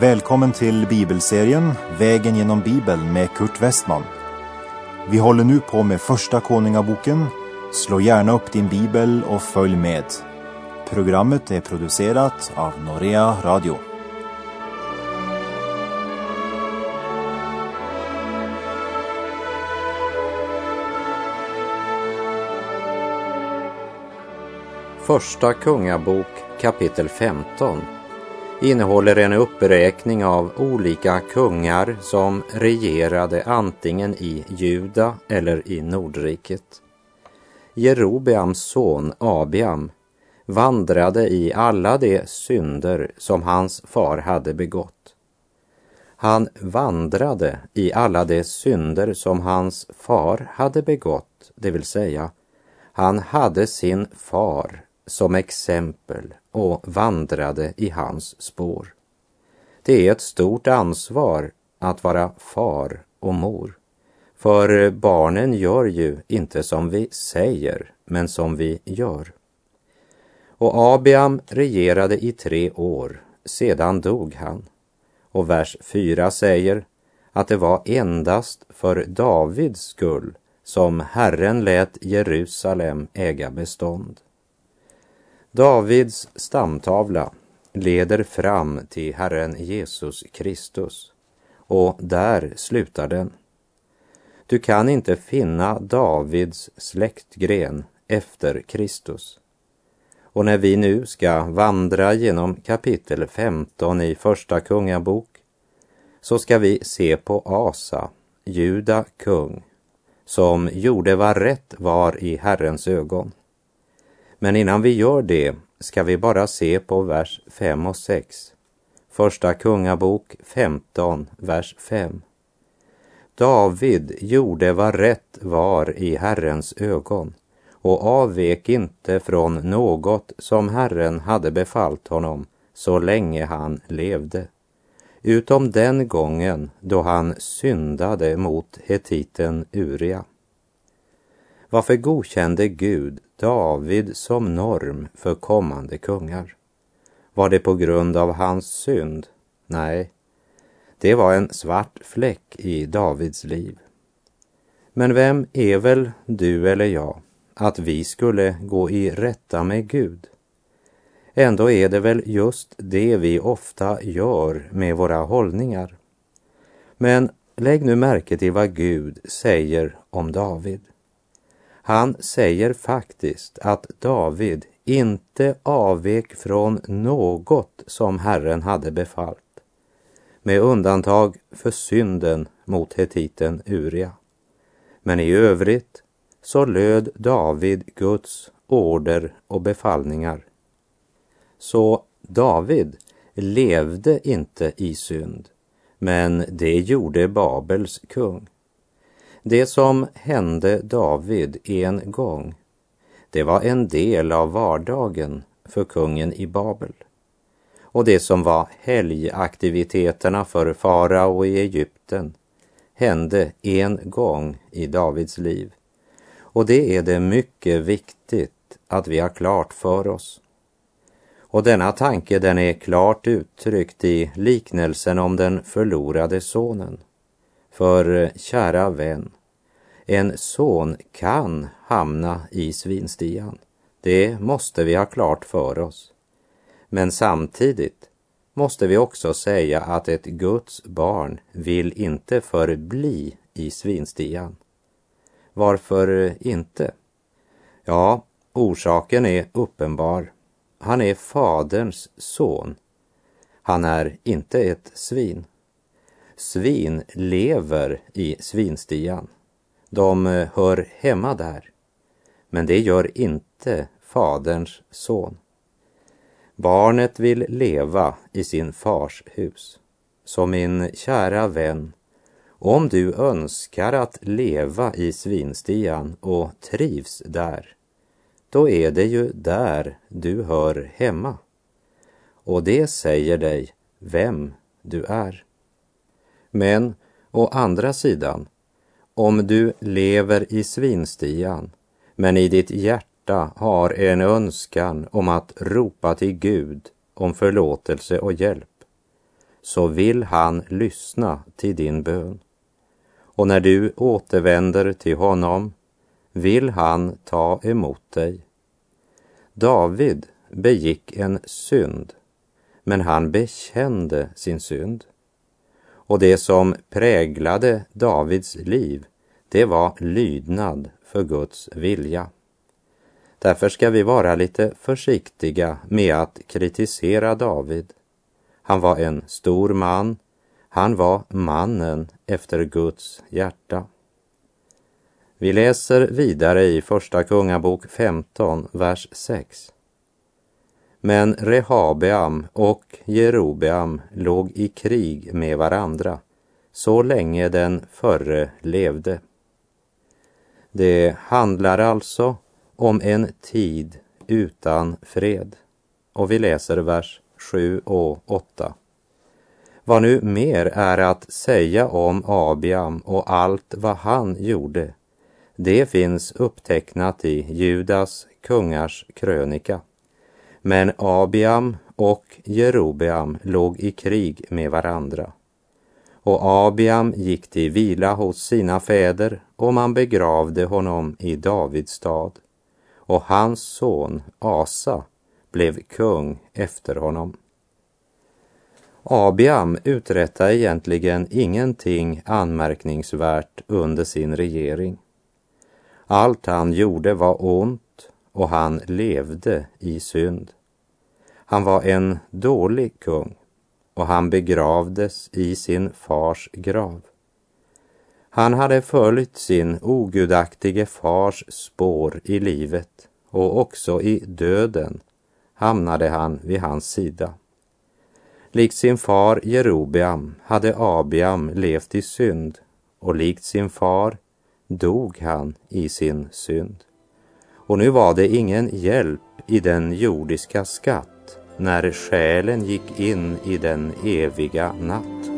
Välkommen till bibelserien Vägen genom Bibeln med Kurt Westman. Vi håller nu på med Första Konungaboken. Slå gärna upp din bibel och följ med. Programmet är producerat av Norea Radio. Första Kungabok kapitel 15 innehåller en uppräkning av olika kungar som regerade antingen i Juda eller i Nordriket. Jerobeams son Abiam vandrade i alla de synder som hans far hade begått. Han vandrade i alla de synder som hans far hade begått, det vill säga, han hade sin far som exempel och vandrade i hans spår. Det är ett stort ansvar att vara far och mor. För barnen gör ju inte som vi säger, men som vi gör. Och Abiam regerade i tre år, sedan dog han. Och vers 4 säger att det var endast för Davids skull som Herren lät Jerusalem äga bestånd. Davids stamtavla leder fram till Herren Jesus Kristus och där slutar den. Du kan inte finna Davids släktgren efter Kristus. Och när vi nu ska vandra genom kapitel 15 i Första Kungabok så ska vi se på Asa, Juda kung, som gjorde vad rätt var i Herrens ögon. Men innan vi gör det ska vi bara se på vers 5 och 6. Första Kungabok 15, vers 5. David gjorde vad rätt var i Herrens ögon och avvek inte från något som Herren hade befallt honom så länge han levde, utom den gången då han syndade mot hetiten Uria. Varför godkände Gud David som norm för kommande kungar? Var det på grund av hans synd? Nej, det var en svart fläck i Davids liv. Men vem är väl du eller jag att vi skulle gå i rätta med Gud? Ändå är det väl just det vi ofta gör med våra hållningar. Men lägg nu märke till vad Gud säger om David. Han säger faktiskt att David inte avvek från något som Herren hade befallt, med undantag för synden mot hetiten Uria. Men i övrigt så löd David Guds order och befallningar. Så David levde inte i synd, men det gjorde Babels kung. Det som hände David en gång, det var en del av vardagen för kungen i Babel. Och det som var helgaktiviteterna för farao i Egypten hände en gång i Davids liv. Och det är det mycket viktigt att vi har klart för oss. Och denna tanke den är klart uttryckt i liknelsen om den förlorade sonen. För eh, kära vän, en son kan hamna i svinstian. Det måste vi ha klart för oss. Men samtidigt måste vi också säga att ett Guds barn vill inte förbli i svinstian. Varför eh, inte? Ja, orsaken är uppenbar. Han är Faderns son. Han är inte ett svin. Svin lever i svinstian. De eh, hör hemma där. Men det gör inte Faderns son. Barnet vill leva i sin fars hus. Så min kära vän, om du önskar att leva i svinstian och trivs där, då är det ju där du hör hemma. Och det säger dig vem du är. Men å andra sidan, om du lever i svinstian, men i ditt hjärta har en önskan om att ropa till Gud om förlåtelse och hjälp, så vill han lyssna till din bön. Och när du återvänder till honom vill han ta emot dig. David begick en synd, men han bekände sin synd. Och det som präglade Davids liv, det var lydnad för Guds vilja. Därför ska vi vara lite försiktiga med att kritisera David. Han var en stor man. Han var mannen efter Guds hjärta. Vi läser vidare i Första Kungabok 15, vers 6. Men Rehabeam och Jerobeam låg i krig med varandra så länge den förre levde. Det handlar alltså om en tid utan fred. Och vi läser vers 7 och 8. Vad nu mer är att säga om Abiam och allt vad han gjorde, det finns upptecknat i Judas kungars krönika. Men Abiam och Jerobeam låg i krig med varandra. Och Abiam gick till vila hos sina fäder och man begravde honom i Davids stad. Och hans son Asa blev kung efter honom. Abiam uträttade egentligen ingenting anmärkningsvärt under sin regering. Allt han gjorde var ont och han levde i synd. Han var en dålig kung och han begravdes i sin fars grav. Han hade följt sin ogudaktige fars spår i livet och också i döden hamnade han vid hans sida. Likt sin far Jerobeam hade Abiam levt i synd och likt sin far dog han i sin synd. Och nu var det ingen hjälp i den jordiska skatt när själen gick in i den eviga natt.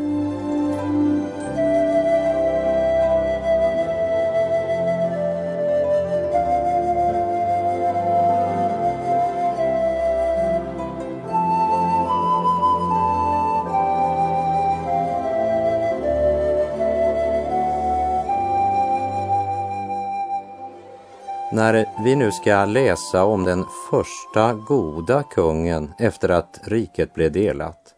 När vi nu ska läsa om den första goda kungen efter att riket blev delat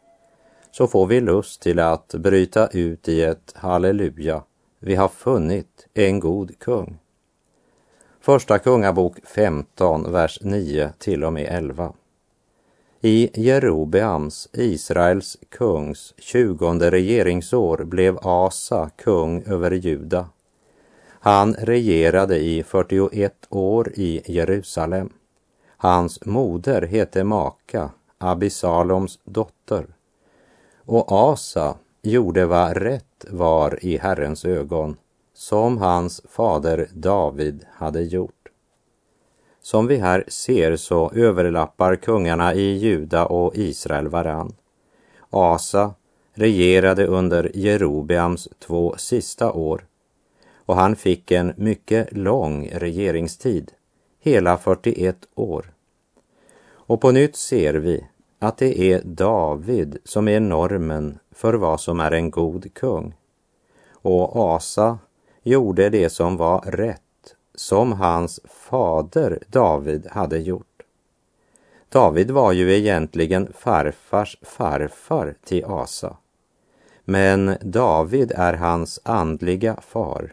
så får vi lust till att bryta ut i ett halleluja. Vi har funnit en god kung. Första Kungabok 15, vers 9 till och med 11. I Jerobeams, Israels kungs, tjugonde regeringsår blev Asa kung över Juda han regerade i 41 år i Jerusalem. Hans moder hette Maka, Abisaloms dotter. Och Asa gjorde vad rätt var i Herrens ögon, som hans fader David hade gjort. Som vi här ser så överlappar kungarna i Juda och Israel varann. Asa regerade under Jerobeams två sista år och han fick en mycket lång regeringstid, hela 41 år. Och på nytt ser vi att det är David som är normen för vad som är en god kung. Och Asa gjorde det som var rätt, som hans fader David hade gjort. David var ju egentligen farfars farfar till Asa. Men David är hans andliga far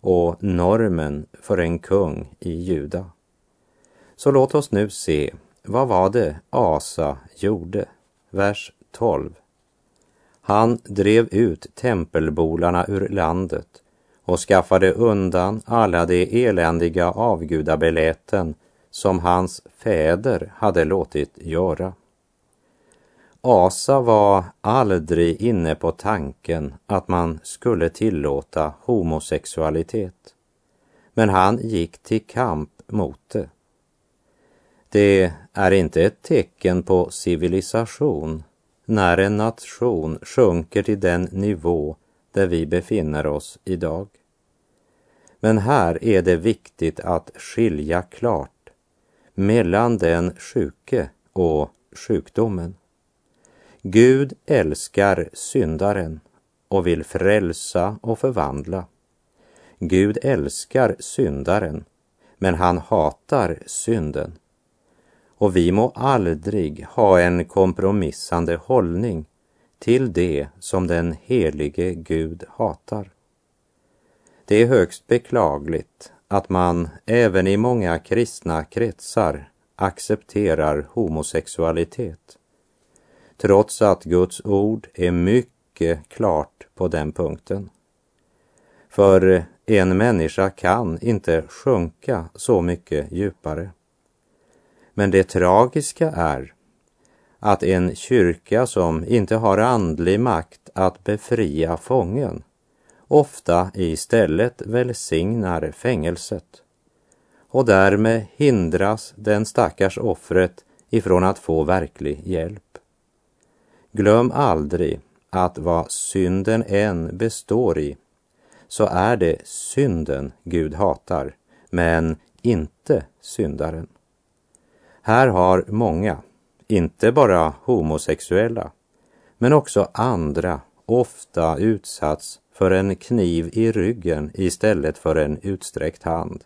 och normen för en kung i Juda. Så låt oss nu se, vad var det Asa gjorde? Vers 12. Han drev ut tempelbolarna ur landet och skaffade undan alla de eländiga avgudabeläten som hans fäder hade låtit göra. Asa var aldrig inne på tanken att man skulle tillåta homosexualitet. Men han gick till kamp mot det. Det är inte ett tecken på civilisation när en nation sjunker till den nivå där vi befinner oss idag. Men här är det viktigt att skilja klart mellan den sjuke och sjukdomen. Gud älskar syndaren och vill frälsa och förvandla. Gud älskar syndaren, men han hatar synden. Och vi må aldrig ha en kompromissande hållning till det som den helige Gud hatar. Det är högst beklagligt att man även i många kristna kretsar accepterar homosexualitet. Trots att Guds ord är mycket klart på den punkten. För en människa kan inte sjunka så mycket djupare. Men det tragiska är att en kyrka som inte har andlig makt att befria fången ofta istället välsignar fängelset och därmed hindras den stackars offret ifrån att få verklig hjälp. Glöm aldrig att vad synden än består i så är det synden Gud hatar, men inte syndaren. Här har många, inte bara homosexuella, men också andra ofta utsatts för en kniv i ryggen istället för en utsträckt hand.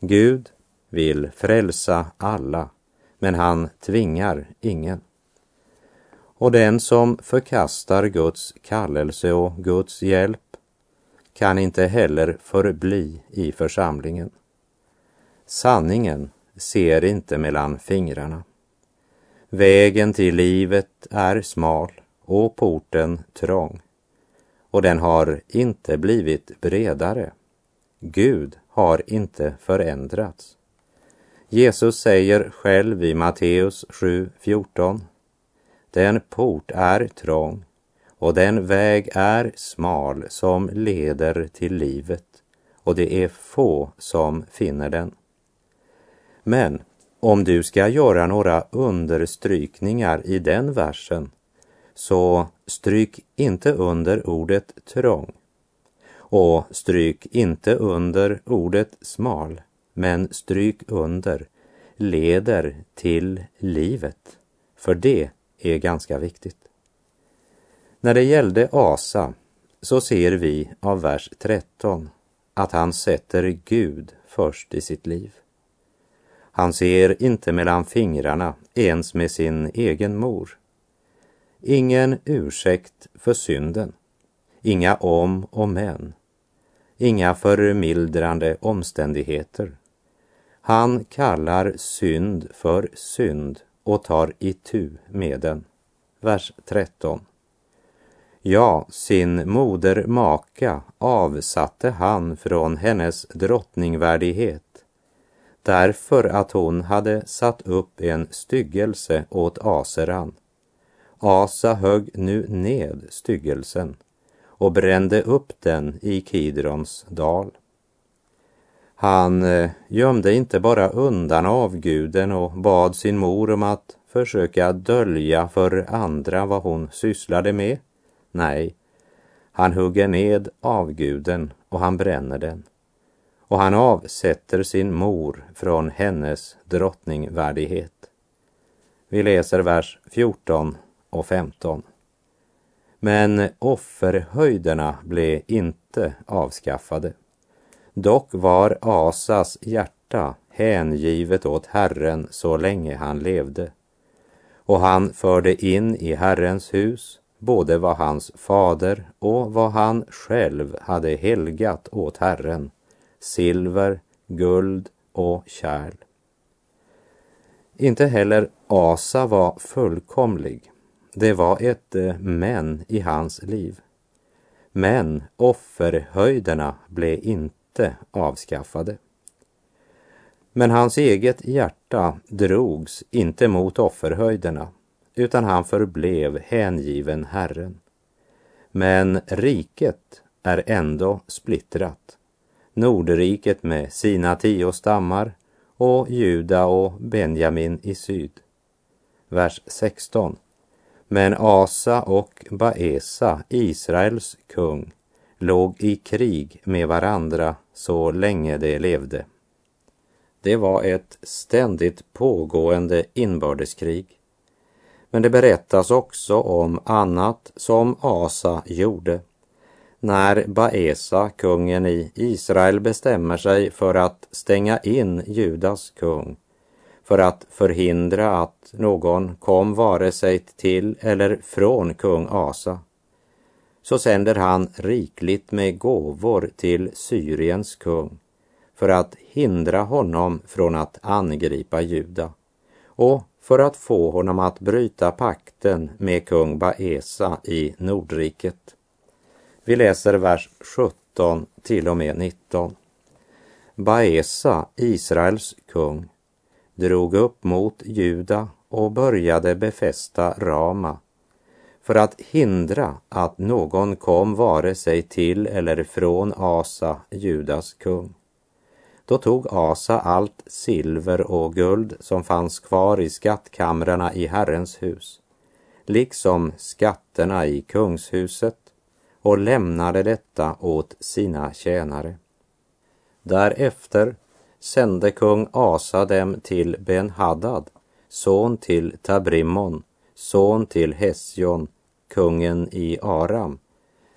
Gud vill frälsa alla, men han tvingar ingen. Och den som förkastar Guds kallelse och Guds hjälp kan inte heller förbli i församlingen. Sanningen ser inte mellan fingrarna. Vägen till livet är smal och porten trång och den har inte blivit bredare. Gud har inte förändrats. Jesus säger själv i Matteus 7.14 den port är trång och den väg är smal som leder till livet och det är få som finner den. Men om du ska göra några understrykningar i den versen så stryk inte under ordet trång och stryk inte under ordet smal, men stryk under leder till livet, för det är ganska viktigt. När det gällde Asa så ser vi av vers 13 att han sätter Gud först i sitt liv. Han ser inte mellan fingrarna ens med sin egen mor. Ingen ursäkt för synden, inga om och men, inga förmildrande omständigheter. Han kallar synd för synd och tar itu med den. Vers 13. Ja, sin moder Maka avsatte han från hennes drottningvärdighet därför att hon hade satt upp en styggelse åt Aseran. Asa högg nu ned styggelsen och brände upp den i Kidrons dal. Han eh, gömde inte bara undan avguden och bad sin mor om att försöka dölja för andra vad hon sysslade med. Nej, han hugger ned avguden och han bränner den och han avsätter sin mor från hennes drottningvärdighet. Vi läser vers 14 och 15. Men offerhöjderna blev inte avskaffade. Dock var Asas hjärta hängivet åt Herren så länge han levde. Och han förde in i Herrens hus både vad hans fader och vad han själv hade helgat åt Herren silver, guld och kärl. Inte heller Asa var fullkomlig. Det var ett eh, men i hans liv. Men offerhöjderna blev inte avskaffade. Men hans eget hjärta drogs inte mot offerhöjderna, utan han förblev hängiven Herren. Men riket är ändå splittrat. Nordriket med sina tio stammar och Juda och Benjamin i syd. Vers 16. Men Asa och Baesa, Israels kung, låg i krig med varandra så länge de levde. Det var ett ständigt pågående inbördeskrig. Men det berättas också om annat som Asa gjorde. När Baesa, kungen i Israel, bestämmer sig för att stänga in Judas kung för att förhindra att någon kom vare sig till eller från kung Asa, så sänder han rikligt med gåvor till Syriens kung för att hindra honom från att angripa Juda och för att få honom att bryta pakten med kung Baesa i Nordriket. Vi läser vers 17 till och med 19. Baesa, Israels kung, drog upp mot Juda och började befästa Rama för att hindra att någon kom vare sig till eller från Asa, Judas kung. Då tog Asa allt silver och guld som fanns kvar i skattkamrarna i Herrens hus, liksom skatterna i kungshuset och lämnade detta åt sina tjänare. Därefter sände kung Asa dem till Ben-Hadad, son till Tabrimmon, son till Hesjon, kungen i Aram,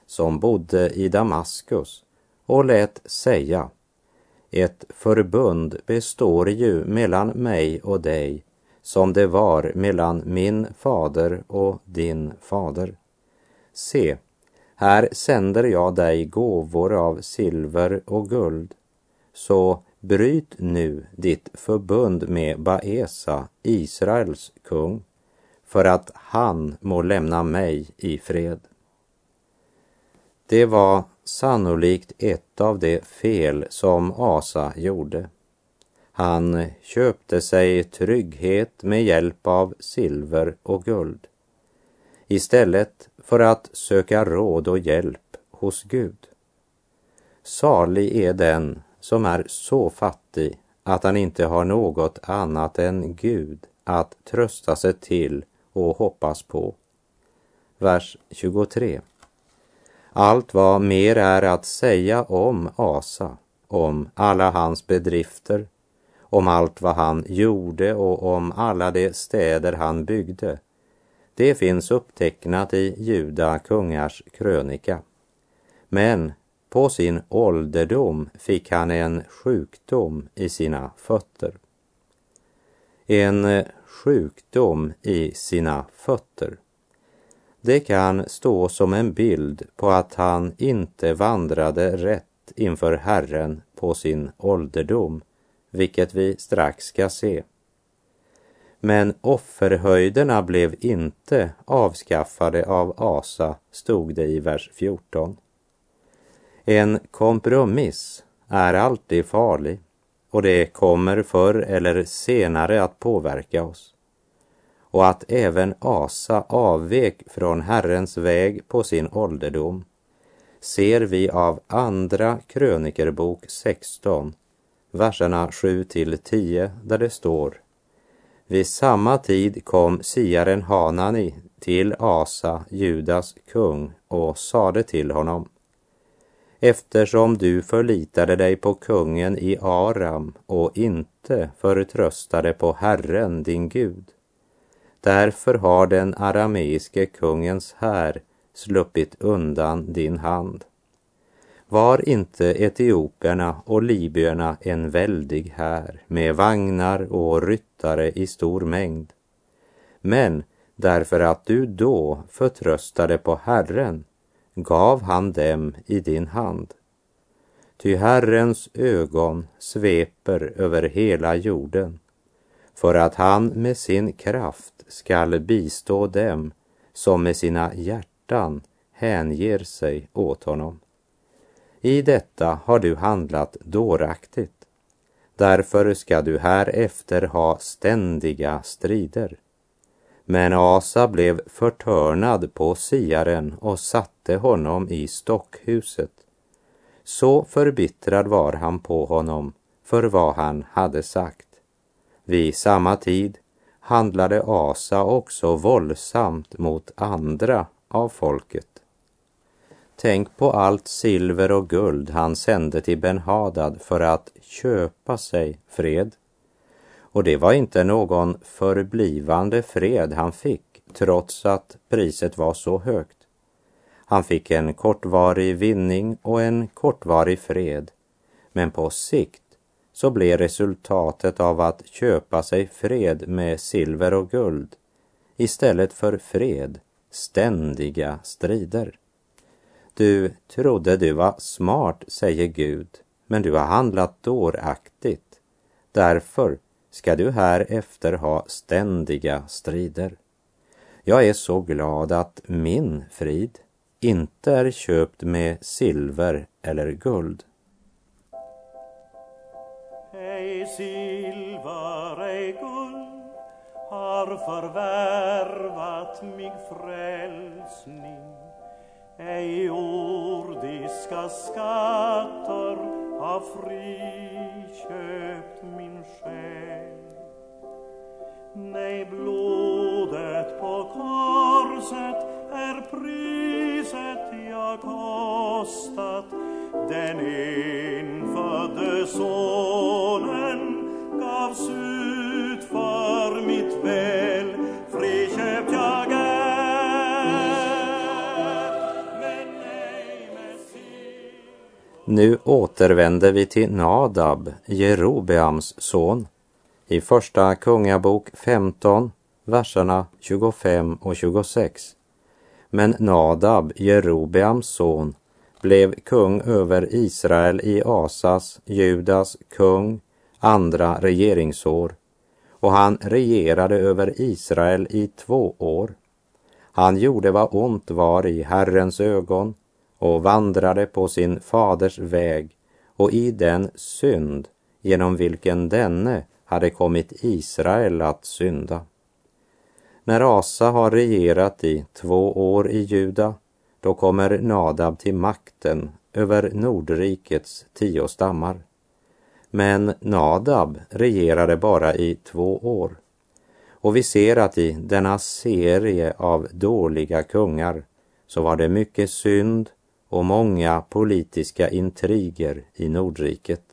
som bodde i Damaskus och lät säga ett förbund består ju mellan mig och dig som det var mellan min fader och din fader. Se, här sänder jag dig gåvor av silver och guld, så bryt nu ditt förbund med Baesa, Israels kung, för att han må lämna mig i fred. Det var sannolikt ett av de fel som Asa gjorde. Han köpte sig trygghet med hjälp av silver och guld istället för att söka råd och hjälp hos Gud. Salig är den som är så fattig att han inte har något annat än Gud att trösta sig till och hoppas på. Vers 23. Allt vad mer är att säga om Asa, om alla hans bedrifter, om allt vad han gjorde och om alla de städer han byggde. Det finns upptecknat i Juda kungars krönika. Men på sin ålderdom fick han en sjukdom i sina fötter. En eh, sjukdom i sina fötter. Det kan stå som en bild på att han inte vandrade rätt inför Herren på sin ålderdom, vilket vi strax ska se. Men offerhöjderna blev inte avskaffade av Asa, stod det i vers 14. En kompromiss är alltid farlig och det kommer förr eller senare att påverka oss. Och att även Asa avvek från Herrens väg på sin ålderdom ser vi av Andra krönikerbok 16, verserna 7 till 10, där det står Vid samma tid kom siaren Hanani till Asa, Judas kung, och sade till honom Eftersom du förlitade dig på kungen i Aram och inte förtröstade på Herren, din Gud, Därför har den arameiske kungens här sluppit undan din hand. Var inte etiopierna och libyerna en väldig här med vagnar och ryttare i stor mängd? Men därför att du då förtröstade på Herren gav han dem i din hand. Ty Herrens ögon sveper över hela jorden för att han med sin kraft skall bistå dem som med sina hjärtan hänger sig åt honom. I detta har du handlat dåraktigt. Därför ska du härefter ha ständiga strider. Men Asa blev förtörnad på siaren och satte honom i stockhuset. Så förbittrad var han på honom för vad han hade sagt. Vid samma tid handlade Asa också våldsamt mot andra av folket. Tänk på allt silver och guld han sände till Ben-Hadad för att köpa sig fred. Och det var inte någon förblivande fred han fick, trots att priset var så högt. Han fick en kortvarig vinning och en kortvarig fred. Men på sikt så blev resultatet av att köpa sig fred med silver och guld istället för fred ständiga strider. Du trodde du var smart, säger Gud, men du har handlat dåraktigt. Därför ska du här efter ha ständiga strider. Jag är så glad att min frid inte är köpt med silver eller guld. Ej silver, ej guld har förvärvat mig frälsning ej jordiska skatter har köpt min själ. Nej, blodet på korset är priset jag kostat. Den enfödde sonen gavs ut Nu återvänder vi till Nadab, Jerobeams son, i Första Kungabok 15, verserna 25 och 26. Men Nadab, Jerobeams son, blev kung över Israel i Asas, Judas kung, andra regeringsår och han regerade över Israel i två år. Han gjorde vad ont var i Herrens ögon och vandrade på sin faders väg och i den synd genom vilken denne hade kommit Israel att synda. När Asa har regerat i två år i Juda, då kommer Nadab till makten över Nordrikets tio stammar. Men Nadab regerade bara i två år. Och vi ser att i denna serie av dåliga kungar så var det mycket synd och många politiska intriger i Nordriket.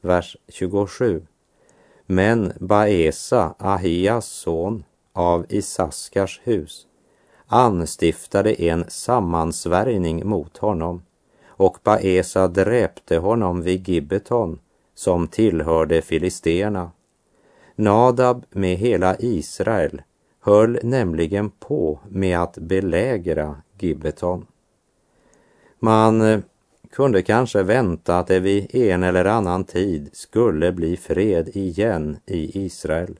Vers 27. Men Baesa, Ahias son av Isaskars hus, anstiftade en sammansvärjning mot honom och Baesa dräpte honom vid Gibbeton som tillhörde filisterna. Nadab med hela Israel höll nämligen på med att belägra Gibbeton. Man eh, kunde kanske vänta att det vid en eller annan tid skulle bli fred igen i Israel.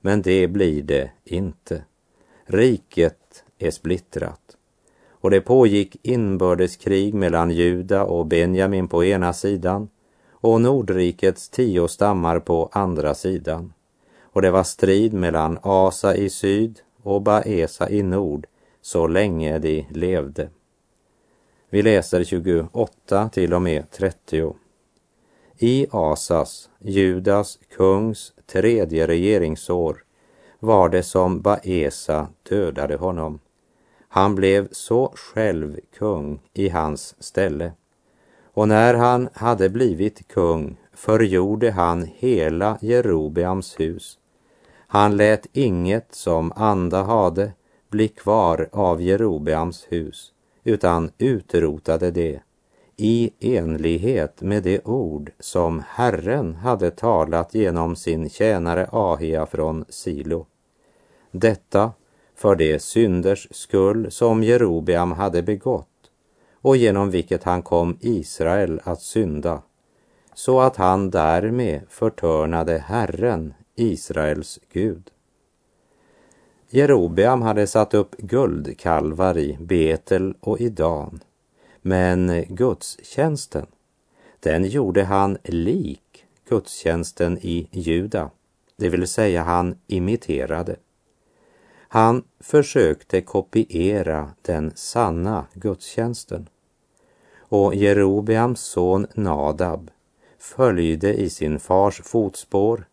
Men det blir det inte. Riket är splittrat. Och det pågick inbördeskrig mellan Juda och Benjamin på ena sidan och Nordrikets tio stammar på andra sidan. Och det var strid mellan Asa i syd och Baesa i nord så länge de levde. Vi läser 28 till och med 30. I Asas, Judas kungs tredje regeringsår var det som Baesa dödade honom. Han blev så själv kung i hans ställe. Och när han hade blivit kung förgjorde han hela Jerobeams hus. Han lät inget som anda hade bli kvar av Jerobeams hus utan utrotade det i enlighet med det ord som Herren hade talat genom sin tjänare Ahia från Silo. Detta för de synders skull som Jerobeam hade begått och genom vilket han kom Israel att synda, så att han därmed förtörnade Herren, Israels Gud. Jerobeam hade satt upp guldkalvar i Betel och i Dan, men gudstjänsten, den gjorde han lik gudstjänsten i Juda, det vill säga han imiterade. Han försökte kopiera den sanna gudstjänsten. Och Jerobeams son Nadab följde i sin fars fotspår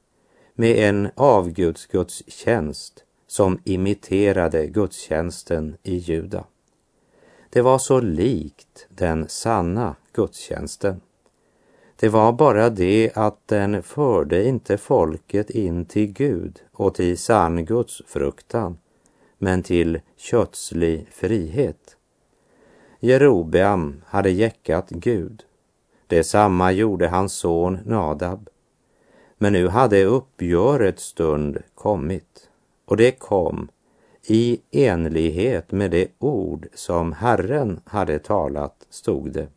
med en avgudsgudstjänst som imiterade gudstjänsten i Juda. Det var så likt den sanna gudstjänsten. Det var bara det att den förde inte folket in till Gud och till sann gudsfruktan, men till kötslig frihet. Jerobeam hade jäckat Gud. Detsamma gjorde hans son Nadab. Men nu hade uppgörets stund kommit och det kom i enlighet med det ord som Herren hade talat, stod det.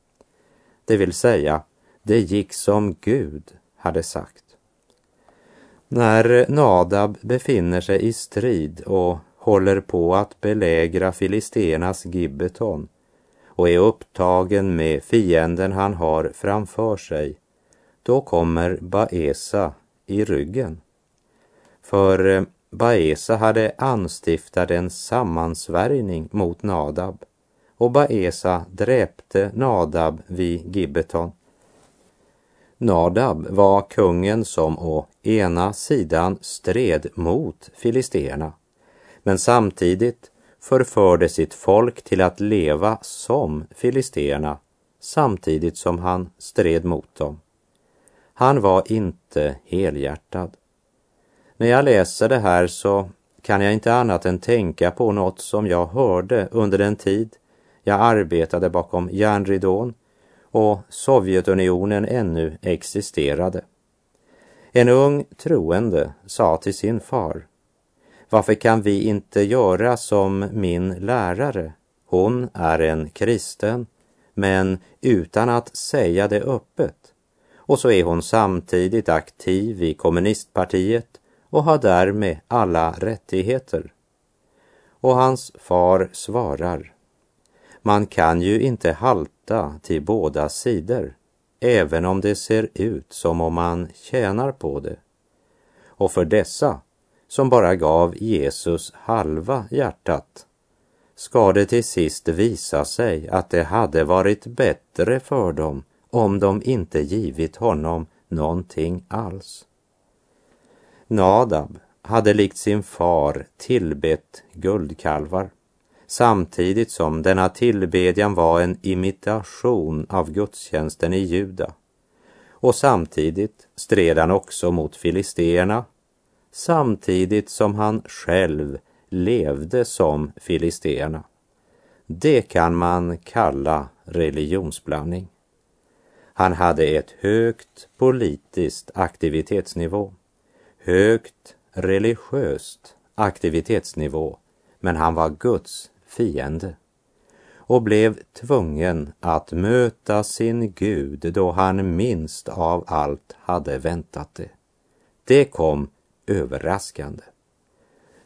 Det vill säga, det gick som Gud hade sagt. När Nadab befinner sig i strid och håller på att belägra filisternas Gibbeton och är upptagen med fienden han har framför sig, då kommer Baesa i ryggen. För eh, Baesa hade anstiftat en sammansvärjning mot Nadab och Baesa dräpte Nadab vid Gibbeton. Nadab var kungen som å ena sidan stred mot filisterna men samtidigt förförde sitt folk till att leva som filisterna samtidigt som han stred mot dem. Han var inte helhjärtad. När jag läser det här så kan jag inte annat än tänka på något som jag hörde under den tid jag arbetade bakom järnridån och Sovjetunionen ännu existerade. En ung troende sa till sin far, varför kan vi inte göra som min lärare? Hon är en kristen, men utan att säga det öppet. Och så är hon samtidigt aktiv i kommunistpartiet och har därmed alla rättigheter. Och hans far svarar, man kan ju inte halta till båda sidor, även om det ser ut som om man tjänar på det. Och för dessa som bara gav Jesus halva hjärtat ska det till sist visa sig att det hade varit bättre för dem om de inte givit honom någonting alls. Nadab hade likt sin far tillbett guldkalvar samtidigt som denna tillbedjan var en imitation av gudstjänsten i Juda. Och samtidigt stred han också mot filisterna samtidigt som han själv levde som filisterna. Det kan man kalla religionsblandning. Han hade ett högt politiskt aktivitetsnivå, högt religiöst aktivitetsnivå, men han var Guds fiende och blev tvungen att möta sin Gud då han minst av allt hade väntat det. Det kom överraskande.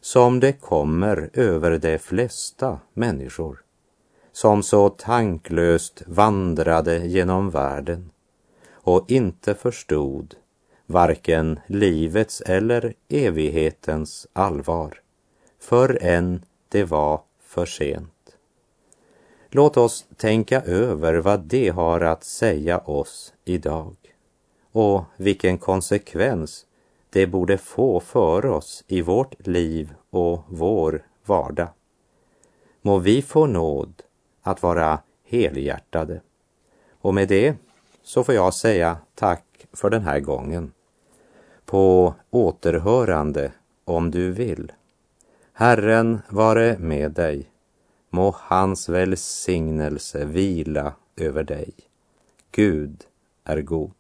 Som det kommer över de flesta människor som så tanklöst vandrade genom världen och inte förstod varken livets eller evighetens allvar förrän det var för sent. Låt oss tänka över vad det har att säga oss idag och vilken konsekvens det borde få för oss i vårt liv och vår vardag. Må vi få nåd att vara helhjärtade. Och med det så får jag säga tack för den här gången. På återhörande om du vill. Herren vare med dig. Må hans välsignelse vila över dig. Gud är god.